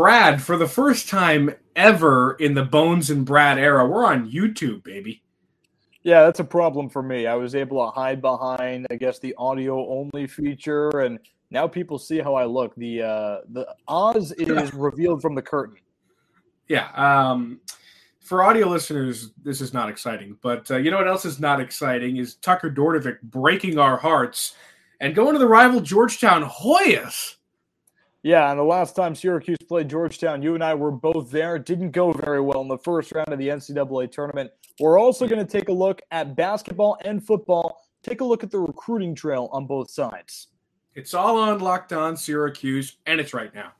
Brad, for the first time ever in the Bones and Brad era, we're on YouTube, baby. Yeah, that's a problem for me. I was able to hide behind, I guess, the audio only feature, and now people see how I look. The uh, the Oz is revealed from the curtain. Yeah. Um, for audio listeners, this is not exciting, but uh, you know what else is not exciting is Tucker Dordevic breaking our hearts and going to the rival Georgetown Hoyas. Yeah, and the last time Syracuse played Georgetown, you and I were both there. It didn't go very well in the first round of the NCAA tournament. We're also going to take a look at basketball and football. Take a look at the recruiting trail on both sides. It's all on Locked On Syracuse, and it's right now.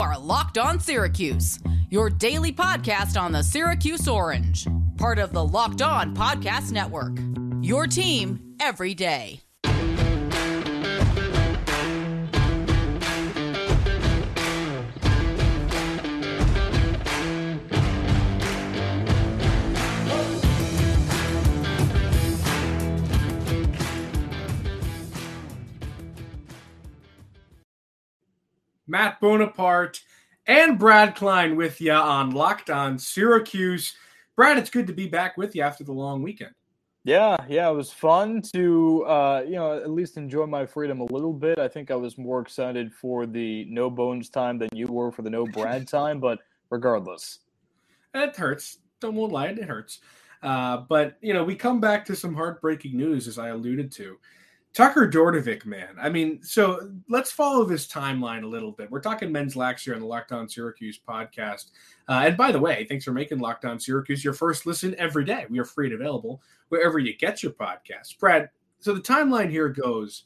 Are Locked On Syracuse, your daily podcast on the Syracuse Orange, part of the Locked On Podcast Network. Your team every day. Matt Bonaparte and Brad Klein with you on Locked On Syracuse. Brad, it's good to be back with you after the long weekend. Yeah, yeah, it was fun to uh, you know at least enjoy my freedom a little bit. I think I was more excited for the no bones time than you were for the no Brad time, but regardless, it hurts. Don't won't lie, it hurts. Uh, but you know, we come back to some heartbreaking news, as I alluded to. Tucker Dordevic, man. I mean, so let's follow this timeline a little bit. We're talking men's lax here on the Locked On Syracuse podcast. Uh, and by the way, thanks for making Locked On Syracuse your first listen every day. We are free and available wherever you get your podcast. Brad, so the timeline here goes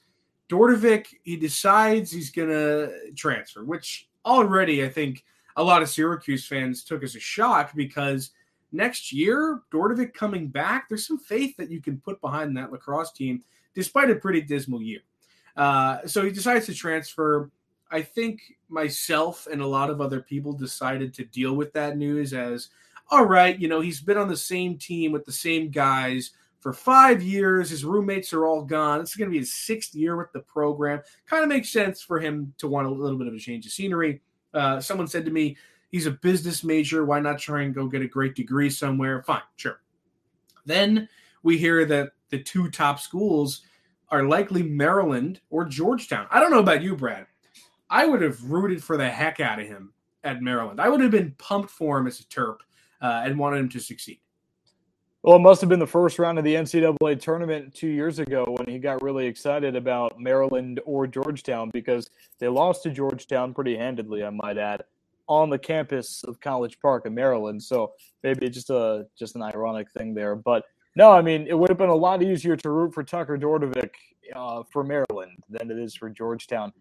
Dordevic, he decides he's going to transfer, which already I think a lot of Syracuse fans took as a shock because next year, Dordevic coming back, there's some faith that you can put behind that lacrosse team – despite a pretty dismal year. Uh, so he decides to transfer. I think myself and a lot of other people decided to deal with that news as all right, you know, he's been on the same team with the same guys for five years. His roommates are all gone. It's going to be his sixth year with the program. Kind of makes sense for him to want a little bit of a change of scenery. Uh, someone said to me, he's a business major. Why not try and go get a great degree somewhere? Fine, sure. Then we hear that the two top schools are likely Maryland or Georgetown. I don't know about you, Brad. I would have rooted for the heck out of him at Maryland. I would have been pumped for him as a Terp uh, and wanted him to succeed. Well, it must have been the first round of the NCAA tournament two years ago when he got really excited about Maryland or Georgetown because they lost to Georgetown pretty handedly, I might add, on the campus of College Park in Maryland. So maybe just a just an ironic thing there, but no, I mean, it would have been a lot easier to root for Tucker Dordevic uh, for Maryland than it is for Georgetown.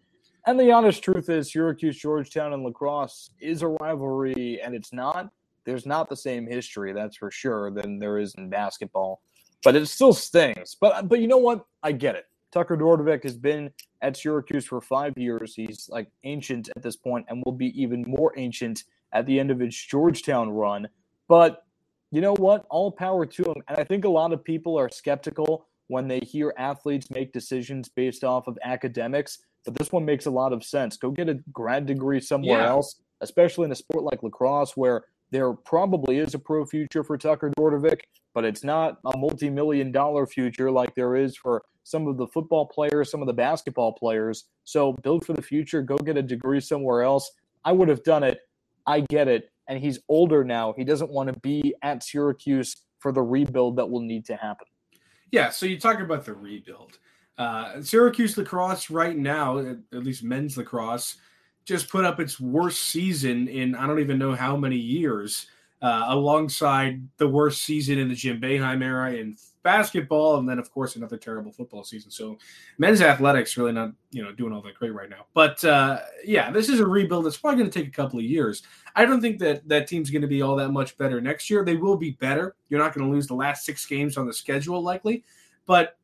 And the honest truth is, Syracuse, Georgetown, and lacrosse is a rivalry, and it's not. There's not the same history, that's for sure, than there is in basketball. But it still stings. But but you know what? I get it. Tucker Dordevic has been at Syracuse for five years. He's like ancient at this point, and will be even more ancient at the end of his Georgetown run. But you know what? All power to him. And I think a lot of people are skeptical when they hear athletes make decisions based off of academics. But this one makes a lot of sense. Go get a grad degree somewhere yeah. else, especially in a sport like lacrosse where there probably is a pro future for Tucker Dordevic, but it's not a multi million dollar future like there is for some of the football players, some of the basketball players. So build for the future, go get a degree somewhere else. I would have done it. I get it and he's older now. He doesn't want to be at Syracuse for the rebuild that will need to happen. Yeah, so you talk about the rebuild. Uh, Syracuse lacrosse right now, at least men's lacrosse, just put up its worst season in I don't even know how many years, uh, alongside the worst season in the Jim Boeheim era in basketball, and then of course another terrible football season. So men's athletics really not you know doing all that great right now. But uh, yeah, this is a rebuild that's probably going to take a couple of years. I don't think that that team's going to be all that much better next year. They will be better. You're not going to lose the last six games on the schedule likely, but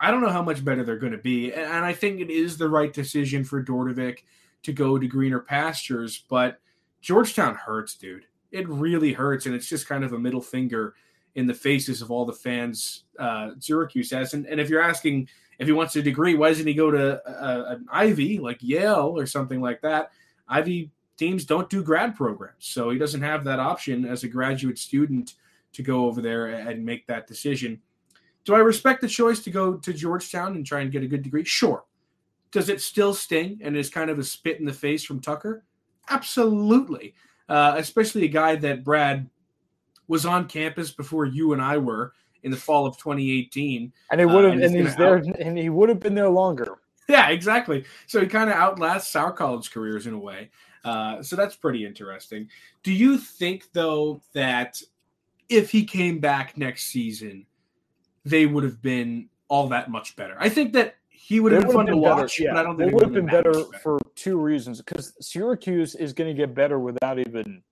I don't know how much better they're going to be. And I think it is the right decision for Dordevic to go to greener pastures. But Georgetown hurts, dude. It really hurts, and it's just kind of a middle finger in the faces of all the fans uh, Syracuse has. And, and if you're asking, If he wants a degree, why doesn't he go to a, an Ivy like Yale or something like that? Ivy teams don't do grad programs, so he doesn't have that option as a graduate student to go over there and make that decision. Do I respect the choice to go to Georgetown and try and get a good degree? Sure. Does it still sting and is kind of a spit in the face from Tucker? Absolutely. Uh, especially a guy that Brad was on campus before you and I were in the fall of 2018. And he would have, uh, and, and he's there, out- and he would have been there longer. Yeah, exactly. So he kind of outlasts our college careers in a way. Uh, so that's pretty interesting. Do you think though that if he came back next season, they would have been all that much better? I think that he would have been fun to better, watch, yeah. but I don't think it would have been, been better, better for two reasons. Because Syracuse is going to get better without even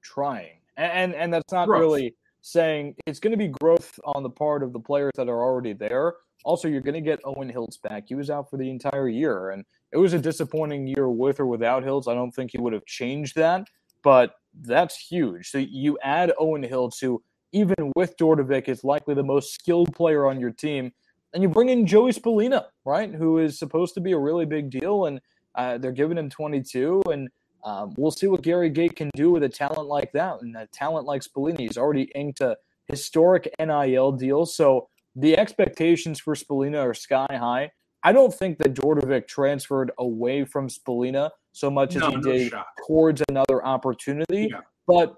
trying, and and, that's not really saying it's going to be growth on the part of the players that are already there. Also, you're going to get Owen Hiltz back. He was out for the entire year, and it was a disappointing year with or without Hiltz. I don't think he would have changed that, but that's huge. So you add Owen Hiltz, who even with Dordevic is likely the most skilled player on your team, and you bring in Joey Spallina, right, who is supposed to be a really big deal, and uh, they're giving him 22, and um, we'll see what Gary Gait can do with a talent like that and a talent like Spallina. He's already inked a historic NIL deal, so the expectations for Spallina are sky high. I don't think that Dordevic transferred away from Spallina so much no, as he no did shot. towards another opportunity. Yeah. But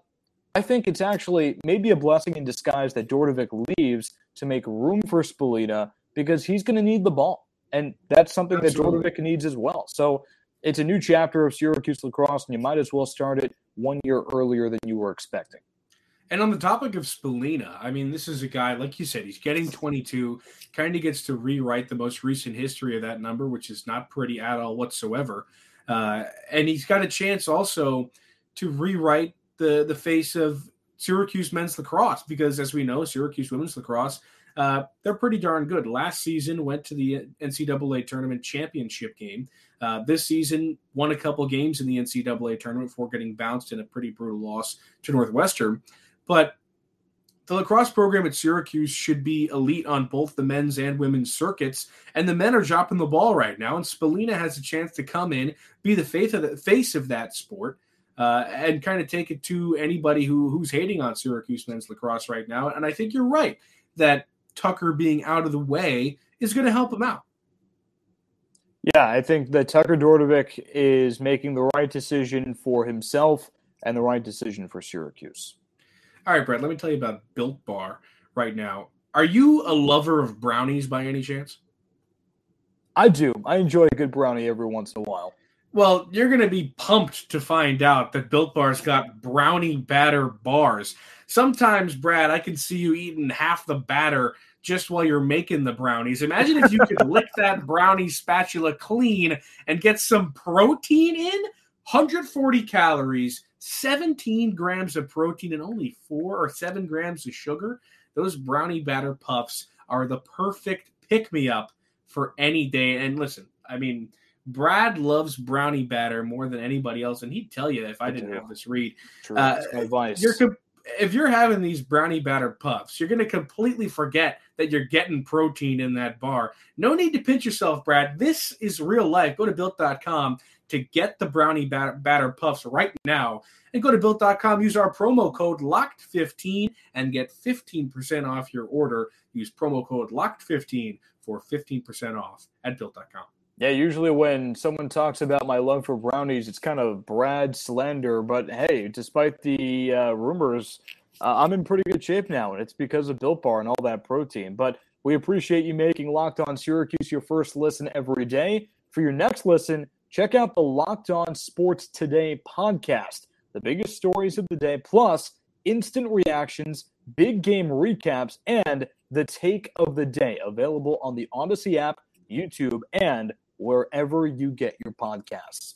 I think it's actually maybe a blessing in disguise that Dordevic leaves to make room for Spallina because he's going to need the ball. And that's something Absolutely. that Dordevic needs as well. So it's a new chapter of Syracuse lacrosse, and you might as well start it one year earlier than you were expecting. And on the topic of Spallina, I mean, this is a guy, like you said, he's getting 22, kind of gets to rewrite the most recent history of that number, which is not pretty at all whatsoever. Uh, and he's got a chance also to rewrite the the face of Syracuse men's lacrosse because, as we know, Syracuse women's lacrosse uh, they're pretty darn good. Last season went to the NCAA tournament championship game. Uh, this season won a couple games in the NCAA tournament before getting bounced in a pretty brutal loss to Northwestern. But the lacrosse program at Syracuse should be elite on both the men's and women's circuits, and the men are dropping the ball right now. And Spallina has a chance to come in, be the face of the face of that sport, uh, and kind of take it to anybody who who's hating on Syracuse men's lacrosse right now. And I think you're right that Tucker being out of the way is going to help him out. Yeah, I think that Tucker Dordevic is making the right decision for himself and the right decision for Syracuse. All right, Brett, let me tell you about Built Bar right now. Are you a lover of brownies by any chance? I do. I enjoy a good brownie every once in a while. Well, you're going to be pumped to find out that Built Bar's got brownie batter bars. Sometimes, Brad, I can see you eating half the batter just while you're making the brownies. Imagine if you could lick that brownie spatula clean and get some protein in 140 calories, 17 grams of protein, and only four or seven grams of sugar. Those brownie batter puffs are the perfect pick me up for any day. And listen, I mean, Brad loves brownie batter more than anybody else, and he'd tell you if I didn't have this read. True. Uh, advice. You're if you're having these brownie batter puffs, you're going to completely forget that you're getting protein in that bar. No need to pinch yourself, Brad. This is real life. Go to built.com to get the brownie batter, batter puffs right now. And go to built.com, use our promo code LOCKED15 and get 15% off your order. Use promo code LOCKED15 for 15% off at built.com. Yeah, usually when someone talks about my love for brownies, it's kind of Brad slander. But hey, despite the uh, rumors, uh, I'm in pretty good shape now, and it's because of Built Bar and all that protein. But we appreciate you making Locked On Syracuse your first listen every day. For your next listen, check out the Locked On Sports Today podcast. The biggest stories of the day, plus instant reactions, big game recaps, and the take of the day available on the Audacy app, YouTube, and wherever you get your podcasts.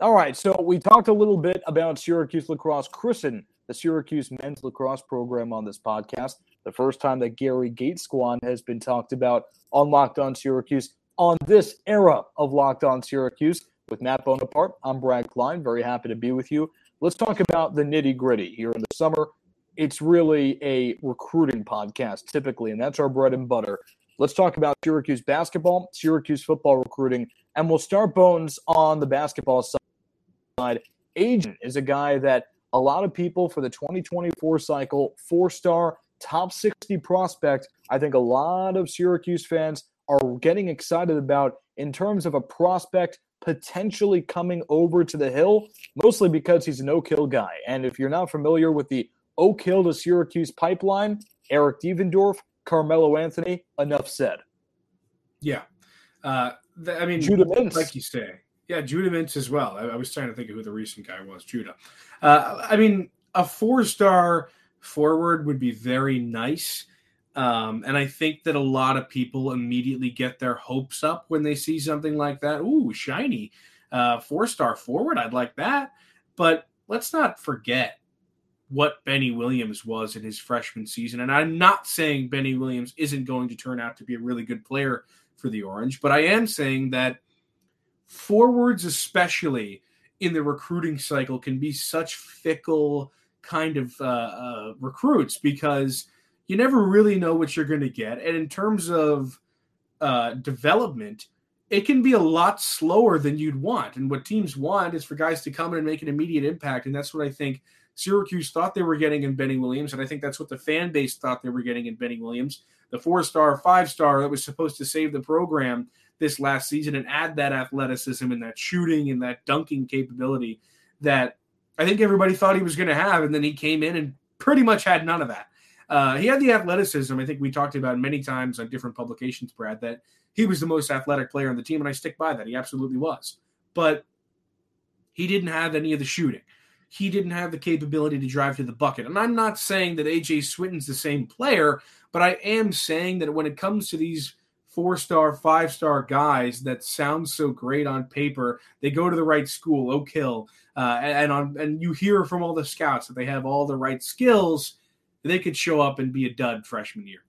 All right, so we talked a little bit about Syracuse lacrosse christen the Syracuse men's lacrosse program on this podcast. The first time that Gary Gait squad has been talked about on Locked On Syracuse on this era of Locked On Syracuse with Matt Bonaparte. I'm Brad Klein. Very happy to be with you. Let's talk about the nitty gritty here in the summer. It's really a recruiting podcast typically, and that's our bread and butter. let's talk about Syracuse basketball, Syracuse football recruiting, and we'll start bones on the basketball side. Agent is a guy that a lot of people for the 2024 cycle, four star, top 60 prospect, I think a lot of Syracuse fans are getting excited about in terms of a prospect potentially coming over to the Hill, mostly because he's an Oak Hill guy. And if you're not familiar with the Oak Hill to Syracuse pipeline, Eric Devendorf, Carmelo Anthony, enough said. Yeah. Uh, I mean, Judah Mintz. like you say. Yeah, Judah Mintz as well. I, I, was trying to think of who the recent guy was, Judah. Uh, I mean, a four star forward would be very nice. Um, and I think that a lot of people immediately get their hopes up when they see something like that. Ooh, shiny, uh, four star forward. I'd like that. But let's not forget what Benny Williams was in his freshman season. And I'm not saying Benny Williams isn't going to turn out to be a really good player for the Orange, but I am saying that forwards, especially in the recruiting cycle, can be such fickle kind of uh, uh, recruits because you never really know what you're going to get. And in terms of uh, development, it can be a lot slower than you'd want. And what teams want is for guys to come in and make an immediate impact. And that's what I think Syracuse thought they were getting in Benny Williams. And I think that's what the fan base thought they were getting in Benny Williams. The four star, five star that was supposed to save the program this last season and add that athleticism and that shooting and that dunking capability that I think everybody thought he was going to have. And then he came in and pretty much had none of that. Uh, he had the athleticism. I think we talked about many times on different publications, Brad, that he was the most athletic player on the team, and I stick by that. He absolutely was. But he didn't have any of the shooting. He didn't have the capability to drive to the bucket. And I'm not saying that AJ Swinton's the same player, but I am saying that when it comes to these four star, five star guys that sound so great on paper, they go to the right school, Oak Hill, uh, and on and you hear from all the scouts that they have all the right skills they could show up and be a dud freshman year.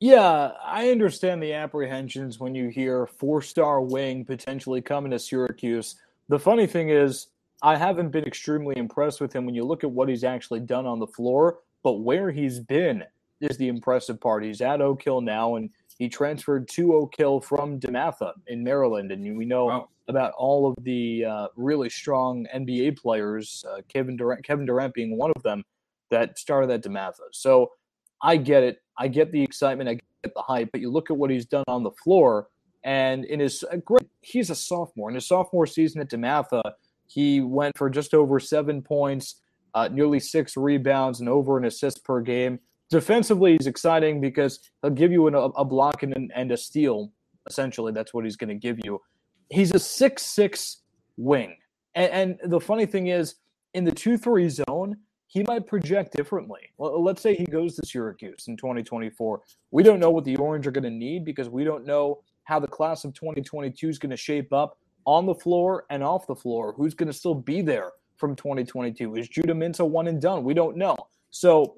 Yeah, I understand the apprehensions when you hear four star wing potentially coming to Syracuse. The funny thing is, I haven't been extremely impressed with him when you look at what he's actually done on the floor, but where he's been is the impressive part. He's at Oak Hill now, and he transferred to Oak Hill from DeMatha in Maryland. And we know wow. about all of the uh, really strong NBA players, uh, Kevin Durant, Kevin Durant being one of them that started at DeMatha. So I get it. I get the excitement. I get the hype. But you look at what he's done on the floor, and in his great, he's a sophomore. In his sophomore season at DeMatha, he went for just over seven points, uh, nearly six rebounds, and over an assist per game. Defensively, he's exciting because he'll give you an, a block and, and a steal. Essentially, that's what he's going to give you. He's a six-six wing, and, and the funny thing is, in the two-three zone, he might project differently. Well, let's say he goes to Syracuse in 2024. We don't know what the Orange are going to need because we don't know how the class of 2022 is going to shape up on the floor and off the floor. Who's going to still be there from 2022? Is Judah Mintz a one and done? We don't know. So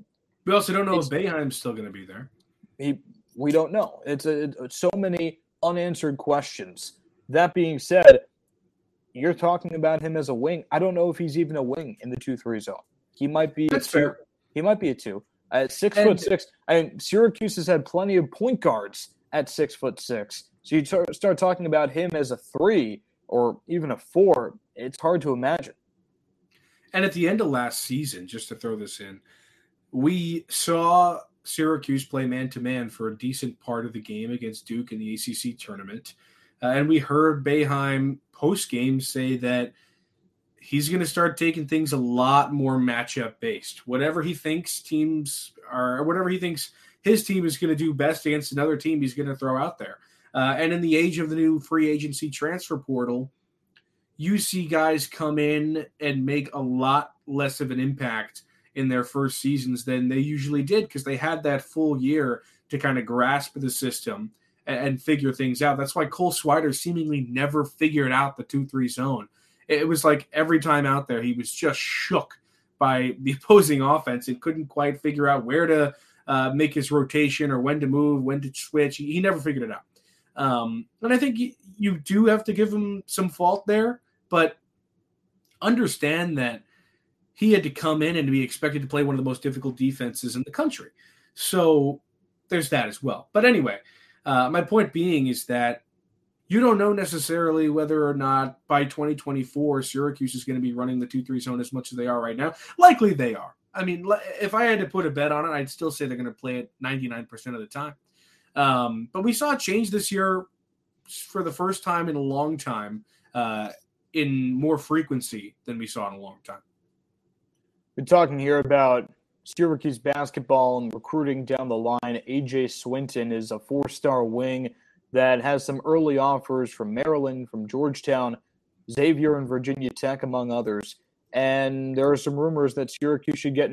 we also don't know if Boeheim's still going to be there. He, we don't know. It's, a, it's so many unanswered questions. That being said, you're talking about him as a wing. I don't know if he's even a wing in the two-three zone. He might be that's fair. He might be a two at six and, foot six. And Syracuse has had plenty of point guards at six foot six. So you start talking about him as a three or even a four. It's hard to imagine. And at the end of last season, just to throw this in, we saw Syracuse play man to man for a decent part of the game against Duke in the ACC tournament. Uh, and we heard Boeheim post game say that he's going to start taking things a lot more matchup based. Whatever he thinks teams are, whatever he thinks his team is going to do best against another team, he's going to throw out there. Uh, and in the age of the new free agency transfer portal, you see guys come in and make a lot less of an impact in their first seasons than they usually did because they had that full year to kind of grasp the system and, and figure things out. That's why Cole Swider seemingly never figured out the 2 3 zone it was like every time out there, he was just shook by the opposing offense and couldn't quite figure out where to uh, make his rotation or when to move, when to switch. He, he never figured it out. Um, and I think you, you do have to give him some fault there, but understand that he had to come in and be expected to play one of the most difficult defenses in the country. So there's that as well. But anyway, uh, my point being is that you don't know necessarily whether or not by 2024 Syracuse is going to be running the 2 3 zone as much as they are right now. Likely they are. I mean, if I had to put a bet on it, I'd still say they're going to play it 99% of the time. Um, but we saw a change this year for the first time in a long time uh, in more frequency than we saw in a long time. We're talking here about Syracuse basketball and recruiting down the line. AJ Swinton is a four star wing that has some early offers from Maryland, from Georgetown, Xavier, and Virginia Tech, among others. And there are some rumors that Syracuse should get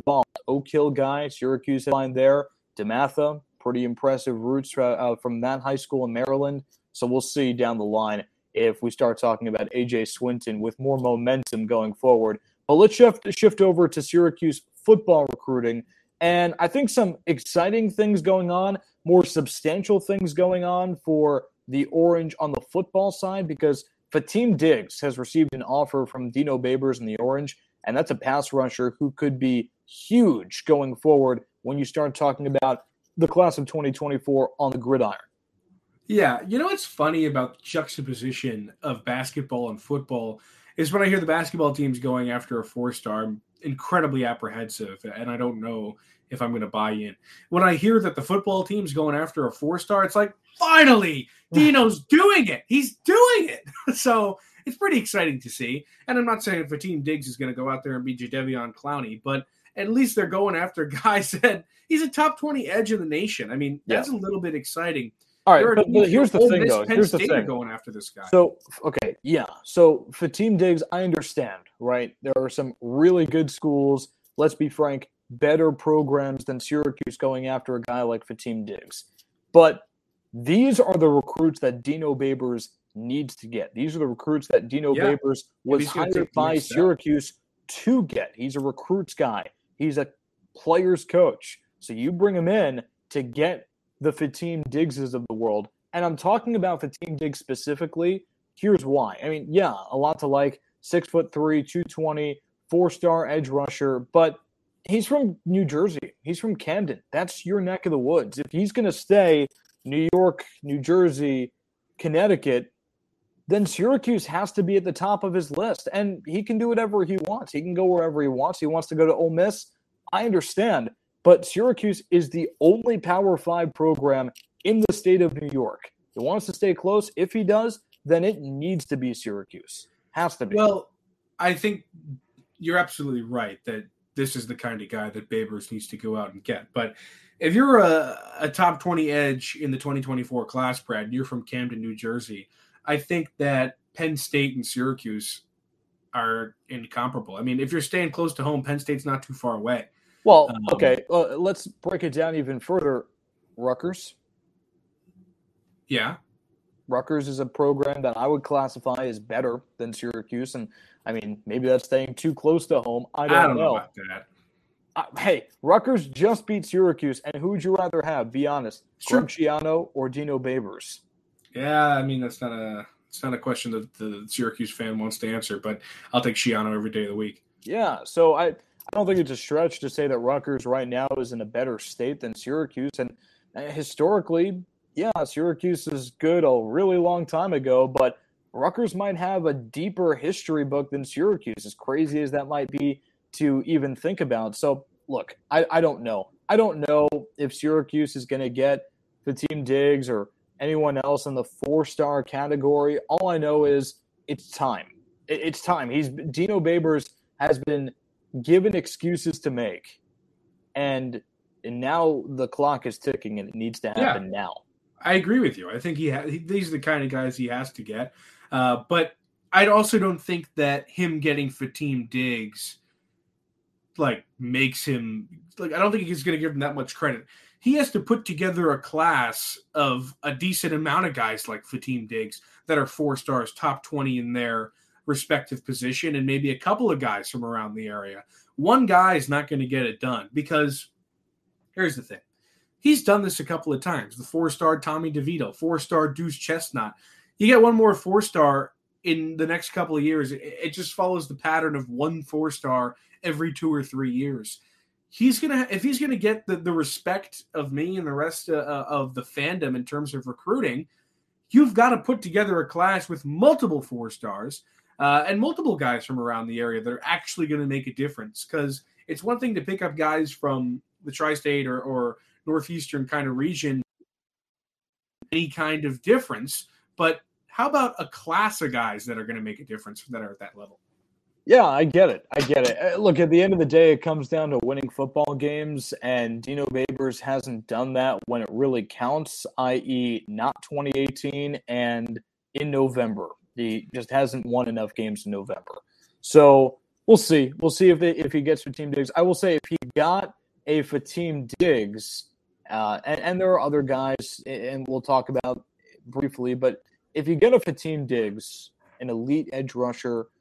involved. Oak Hill guy, Syracuse line there. DeMatha, pretty impressive roots uh, from that high school in Maryland. So we'll see down the line if we start talking about AJ Swinton with more momentum going forward. But let's shift shift over to Syracuse football recruiting, and I think some exciting things going on more substantial things going on for the Orange on the football side because Fatim Diggs has received an offer from Dino Babers in the Orange, and that's a pass rusher who could be huge going forward when you start talking about the class of 2024 on the gridiron. Yeah, you know what's funny about the juxtaposition of basketball and football is when I hear the basketball teams going after a four star, I'm incredibly apprehensive, and I don't know if I'm going to buy in. When I hear that the football team's going after a four star, it's like, finally, Dino's doing it. He's doing it. so it's pretty exciting to see. And I'm not saying if a team Diggs is going to go out there and be Jadeveon Clowney, but at least they're going after guys that he's a top 20 edge in the nation. I mean, that's yeah. a little bit exciting. All right, but, but here's the thing, though. Penn here's State the thing. going after this guy. So, okay, yeah. So, Fatim Diggs, I understand, right? There are some really good schools. Let's be frank better programs than Syracuse going after a guy like Fatim Diggs. But these are the recruits that Dino Babers needs to get. These are the recruits that Dino yeah. Babers was hired by Syracuse to get. He's a recruits guy. He's a player's coach. So you bring him in to get the Fatim Diggses of the world. And I'm talking about Fatim Diggs specifically. Here's why. I mean, yeah, a lot to like. Six foot three, 220, four star edge rusher, but he's from New Jersey. He's from Camden. That's your neck of the woods. If he's going to stay New York, New Jersey, Connecticut, then Syracuse has to be at the top of his list. And he can do whatever he wants. He can go wherever he wants. He wants to go to Ole Miss. I understand. But Syracuse is the only Power Five program in the state of New York. He wants to stay close. If he does, then it needs to be Syracuse. Has to be. Well, I think you're absolutely right that this is the kind of guy that Babers needs to go out and get. But if you're a, a top 20 edge in the 2024 class, Brad, and you're from Camden, New Jersey, I think that Penn State and Syracuse are incomparable. I mean, if you're staying close to home, Penn State's not too far away. Well, um, okay, uh, let's break it down even further. Rutgers. Yeah. Rutgers is a program that I would classify as better than Syracuse, and I mean, maybe that's staying too close to home. I don't, I don't know. know. about that. Uh, hey, Rutgers just beat Syracuse, and who would you rather have? Be honest, sure. Or Dino Babers? Yeah, I mean that's not a it's not a question that the Syracuse fan wants to answer, but I'll take Schiano every day of the week. Yeah, so I I don't think it's a stretch to say that Rutgers right now is in a better state than Syracuse, and uh, historically, yeah, Syracuse is good a really long time ago, but Rutgers might have a deeper history book than Syracuse, as crazy as that might be to even think about. So, look, I, I don't know. I don't know if Syracuse is going to get Fatim Diggs or anyone else in the four star category. All I know is it's time. It, it's time. He's Dino Babers has been given excuses to make, and and now the clock is ticking, and it needs to happen yeah, now. I agree with you. I think he, ha- he these are the kind of guys he has to get. Uh, but I also don't think that him getting Fatim Diggs like makes him like I don't think he's going to give him that much credit. He has to put together a class of a decent amount of guys like Fatim Diggs that are four stars, top 20 in their respective position, and maybe a couple of guys from around the area. One guy is not going to get it done because here's the thing. He's done this a couple of times. The four star Tommy DeVito, four star Duce Chestnut you get one more four star in the next couple of years. It, just follows the pattern of one four star every two or three years. he's gonna if he's gonna get the, the respect of me and the rest uh, uh, of the fandom in terms of recruiting, you've got to put together a class with multiple four stars uh, and multiple guys from around the area that are actually going to make a difference. Because it's one thing to pick up guys from the tri-state or, or northeastern kind of region, any kind of difference, but how about a class of guys that are going to make a difference that are at that level? Yeah, I get it. I get it. Uh, look, at the end of the day, it comes down to winning football games, and Dino Babers hasn't done that when it really counts, i.e., not 2018 and in November. He just hasn't won enough games in November. So we'll see. We'll see if they, if he gets Fatim Diggs. I will say if he got a Fatim Diggs, uh, and, and there are other guys, and we'll talk about briefly, but if you get a Fatim Diggs, an elite edge rusher –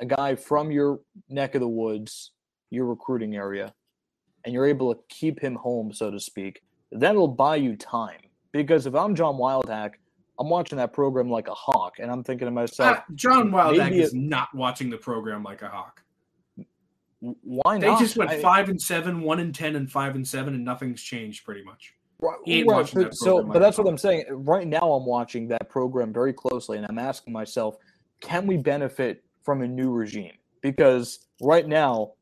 a guy from your neck of the woods, your recruiting area, and you're able to keep him home, so to speak, that'll buy you time. Because if I'm John Wildhack, I'm watching that program like a hawk, and I'm thinking to myself, uh, John Wildhack is not watching the program like a hawk. Why not? They just went I, five and seven, one and ten, and five and seven, and nothing's changed pretty much. Right, right. That so, like but that's what I'm saying. Right now, I'm watching that program very closely, and I'm asking myself, can we benefit from a new regime because right now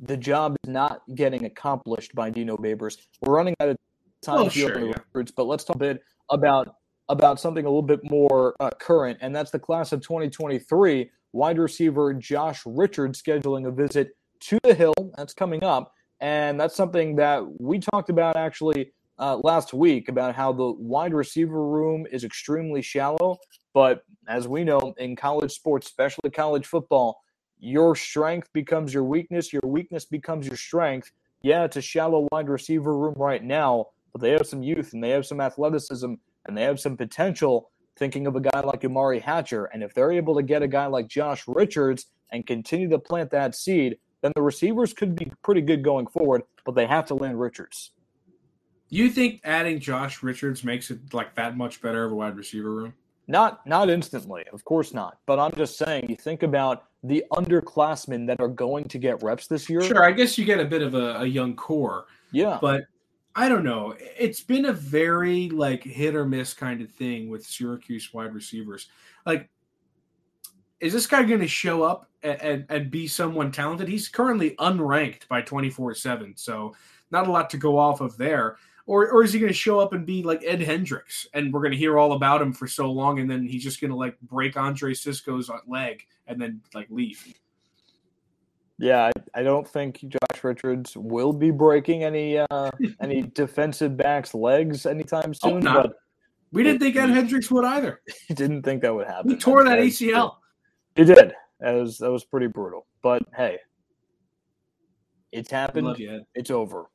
the job is not getting accomplished by Dino Babers. We're running out of time well, sure, yeah. recruits, but let's talk a bit about about something a little bit more uh, current, and that's the class of 2023. Wide receiver Josh Richards scheduling a visit to the Hill. That's coming up, and that's something that we talked about actually uh, last week about how the wide receiver room is extremely shallow. But as we know in college sports, especially college football, your strength becomes your weakness, your weakness becomes your strength. Yeah, it's a shallow wide receiver room right now, but they have some youth and they have some athleticism and they have some potential. Thinking of a guy like Umari Hatcher, and if they're able to get a guy like Josh Richards and continue to plant that seed, then the receivers could be pretty good going forward, but they have to land Richards. You think adding Josh Richards makes it like that much better of a wide receiver room? Not not instantly, of course not. But I'm just saying, you think about the underclassmen that are going to get reps this year. Sure, I guess you get a bit of a, a young core. Yeah. But I don't know. It's been a very like hit or miss kind of thing with Syracuse wide receivers. Like, is this guy going to show up and, and, and, be someone talented? He's currently unranked by 24 7. So, not a lot to go off of there or or is he going to show up and be like Ed Hendricks, and we're going to hear all about him for so long, and then he's just going to like break Andre Cisco's uh, leg and then like leave? Yeah, I, I don't think Richards will be breaking any uh, any defensive backs' legs anytime soon. But we didn't think Ed Hendricks would either. He didn't think that would happen. He tore that ACL. He did. That was that was pretty brutal. But hey, it's happened. You, it's over.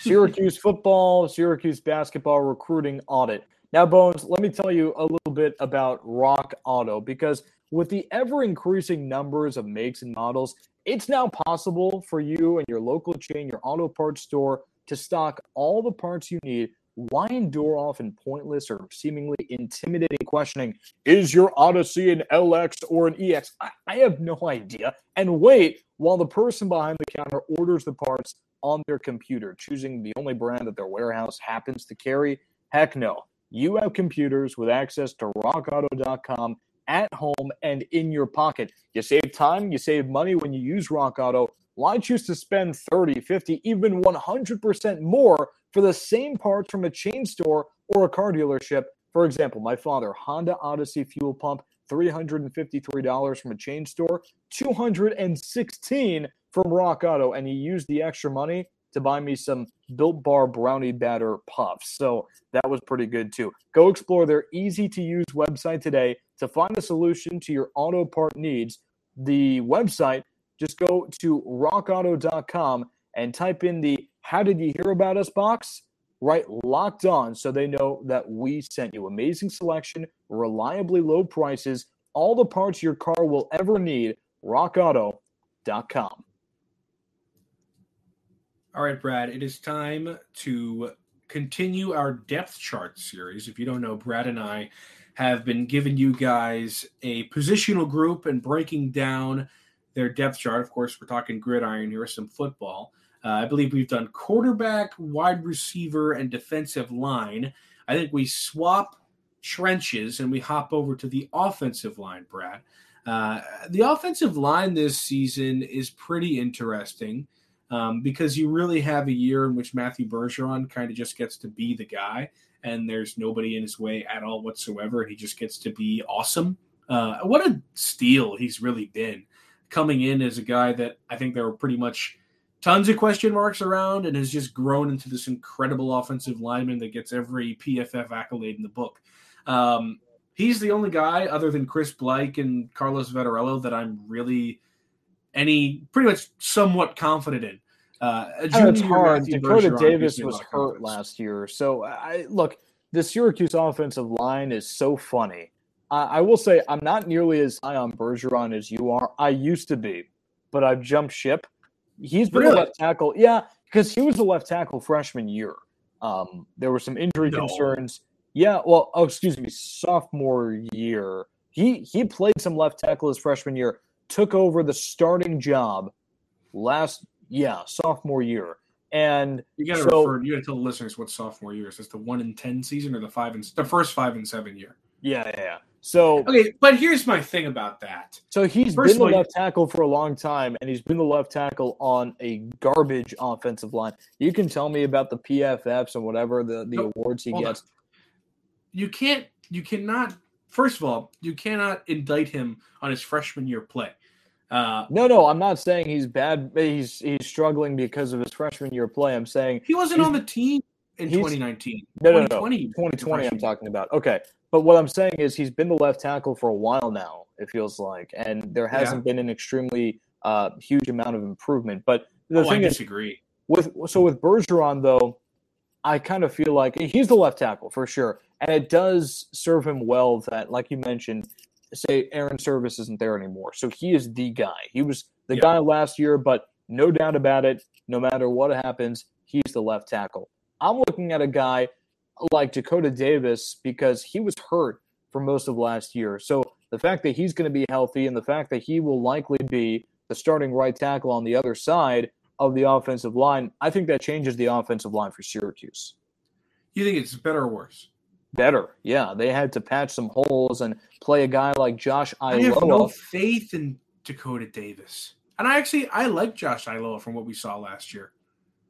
Syracuse football, Syracuse basketball recruiting audit. Now, Bones, let me tell you a little bit about Rock Auto because with the ever increasing numbers of makes and models, it's now possible for you and your local chain, your auto parts store, to stock all the parts you need. Why endure often pointless or seemingly intimidating questioning? Is your Odyssey an LX or an EX? I, I have no idea. And wait while the person behind the counter orders the parts on their computer, choosing the only brand that their warehouse happens to carry? Heck no. You have computers with access to rockauto.com at home and in your pocket. You save time, you save money when you use Rock Auto. Why choose to spend 30, 50, even 100% more for the same parts from a chain store or a car dealership? For example, my father, Honda Odyssey fuel pump, $353 from a chain store, 216 from Rock Auto, and he used the extra money to buy me some Built Bar Brownie Batter Puffs. So that was pretty good too. Go explore their easy to use website today to find a solution to your auto part needs. The website, just go to rockauto.com and type in the How Did You Hear About Us box. Right, locked on so they know that we sent you amazing selection, reliably low prices, all the parts your car will ever need. RockAuto.com. All right, Brad, it is time to continue our depth chart series. If you don't know, Brad and I have been giving you guys a positional group and breaking down their depth chart. Of course, we're talking gridiron here, some football. Uh, I believe we've done quarterback, wide receiver, and defensive line. I think we swap trenches and we hop over to the offensive line, Brad. Uh, the offensive line this season is pretty interesting um, because you really have a year in which Matthew Bergeron kind of just gets to be the guy, and there's nobody in his way at all whatsoever, and he just gets to be awesome. Uh, what a steal he's really been coming in as a guy that I think there were pretty much tons of question marks around and has just grown into this incredible offensive lineman that gets every PFF accolade in the book. Um, he's the only guy other than Chris Bleich and Carlos Vettorello that I'm really any pretty much somewhat confident in. Uh, it's hard. Dakota Bergeron Davis was hurt last year, so I look. The Syracuse offensive line is so funny. I, I will say I'm not nearly as high on Bergeron as you are. I used to be, but I've jumped ship. He's been really? a left tackle, yeah, because he was a left tackle freshman year. Um, there were some injury no. concerns. Yeah, well, oh, excuse me, sophomore year. He he played some left tackle his freshman year, took over the starting job last yeah, sophomore year. And you gotta so, refer you gotta tell the listeners what sophomore year is. It's the one in ten season or the five and the first five and seven year. Yeah, yeah, yeah. So okay, but here's my thing about that. So he's First been the left tackle for a long time, and he's been the left tackle on a garbage offensive line. You can tell me about the PFFs and whatever the, the no, awards he gets. On you can't you cannot first of all you cannot indict him on his freshman year play uh, no no i'm not saying he's bad. He's he's struggling because of his freshman year play. I'm saying he wasn't on the team in 2019 no no no. 2020 i'm talking about. Okay. But what i'm saying is he's been the left tackle for a while now it feels like and there hasn't yeah. been an extremely uh, huge amount of improvement. But the oh, thing I disagree. Is, with so with Bergeron though I kind of feel like he's the left tackle for sure. And it does serve him well that, like you mentioned, say Airon Servais isn't there anymore. So he is the guy. He was the guy last year, but no doubt about it, no matter what happens, he's the left tackle. I'm looking at a guy like Dakota Davis because he was hurt for most of last year. So the fact that he's going to be healthy and the fact that he will likely be the starting right tackle on the other side of the offensive line, I think that changes the offensive line for Syracuse. You think it's better or worse? Better, yeah. They had to patch some holes and play a guy like Josh Iloa. I have no faith in Dakota Davis, and I actually I like Josh Iloa from what we saw last year.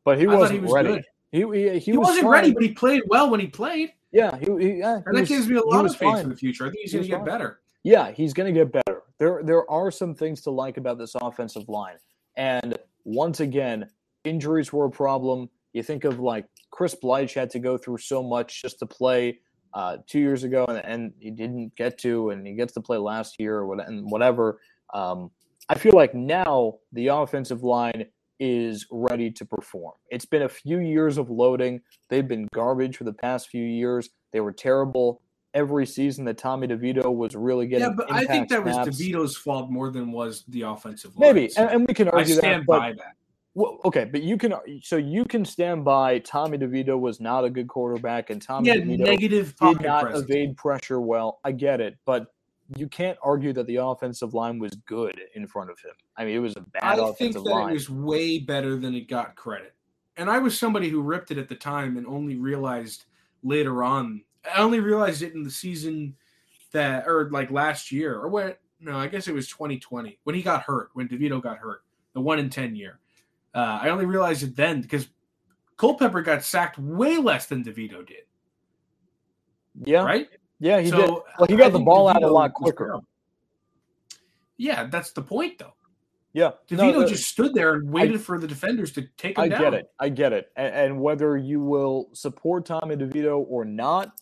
But he wasn't he was ready. Good. He, he, he, he was not ready, but he played well when he played. Yeah, he, he yeah, and that was, gives me a lot of faith fine. in the future. I think he's going to get fine. better. Yeah, he's going to get better. There, there are some things to like about this offensive line, and once again, injuries were a problem. You think of like Chris Bleich had to go through so much just to play uh, two years ago, and, and, he didn't get to, and he gets to play last year or what, and whatever. Um, I feel like now the offensive line is ready to perform. It's been a few years of loading. They've been garbage for the past few years. They were terrible every season that Tommy DeVito was really getting. Yeah, but I think that snaps. was DeVito's fault more than was the offensive line. Maybe, and, and, we can argue I stand that. But, by that. Well, okay, but you can so you can stand by Tommy DeVito was not a good quarterback, and Tommy yeah, DeVito negative did not evade pressure well. I get it, but you can't argue that the offensive line was good in front of him. I mean, it was a bad I offensive think that line. It was way better than it got credit, and I was somebody who ripped it at the time and only realized later on I only realized it in the season that, or like last year, or what? No, I guess it was 2020 when he got hurt, when DeVito got hurt, the one in 10 year. Uh, I only realized it then because Culpepper got sacked way less than DeVito did. Yeah. Right? Yeah, he so, did. Well, he got I the ball DeVito out a lot quicker. Yeah, that's the point, though. Yeah, DeVito no, just stood there and waited I, for the defenders to take him I down. I get it. I get it. And, and, whether you will support Tommy DeVito or not,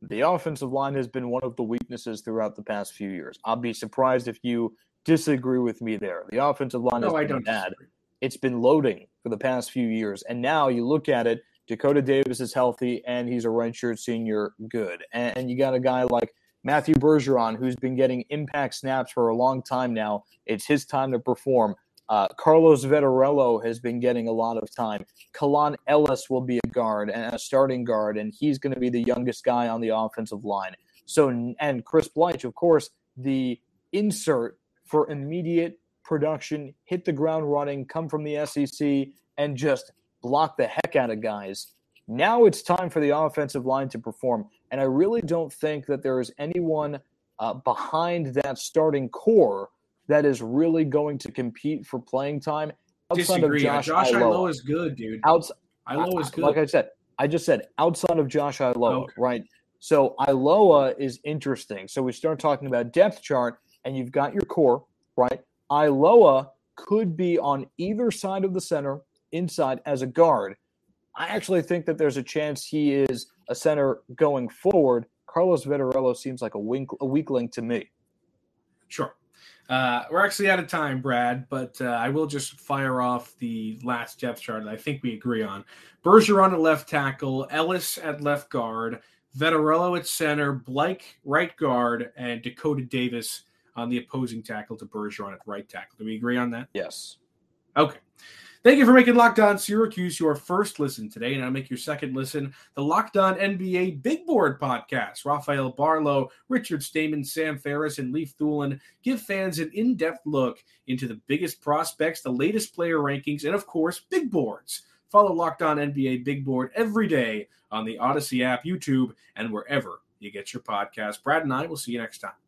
the offensive line has been one of the weaknesses throughout the past few years. I'll be surprised if you disagree with me there. The offensive line no, has been bad. Disagree. It's been loading for the past few years. And now you look at it, Dakota Davis is healthy and he's a redshirt senior good. And, you got a guy like Matthew Bergeron, who's been getting impact snaps for a long time now. It's his time to perform. Uh, Carlos Vettorello has been getting a lot of time. Kalan Ellis will be a guard and a starting guard, and he's going to be the youngest guy on the offensive line. So, and Chris Bleich, of course, the insert for immediate production, hit the ground running, come from the SEC, and just block the heck out of guys. Now it's time for the offensive line to perform. And I really don't think that there is anyone uh, behind that starting core that is really going to compete for playing time outside Disagree. of Josh, Josh Iloa. is good, dude. Outside, Iloa is good. Like I said, I just said outside of Josh Iloa, okay. right? So Iloa is interesting. So we start talking about depth chart, and you've got your core, right? Iloa could be on either side of the center, inside as a guard. I actually think that there's a chance he is a center going forward. Carlos Vettorello seems like a, wink, a weak link to me. Sure. Uh, we're actually out of time, Brad, but uh, I will just fire off the last depth chart that I think we agree on. Bergeron at left tackle, Ellis at left guard, Vettorello at center, Blake right guard, and Dakota Davis on the opposing tackle to Bergeron at right tackle. Do we agree on that? Yes. Okay. Thank you for making Locked On Syracuse your first listen today, and I'll make your second listen the Locked On NBA Big Board podcast. Rafael Barlowe, Richard Stayman, Sam Ferris, and Leif Thulin give fans an in depth look into the biggest prospects, the latest player rankings, and of course, big boards. Follow Locked On NBA Big Board every day on the Audacy app, YouTube, and wherever you get your podcast. Brad and I will see you next time.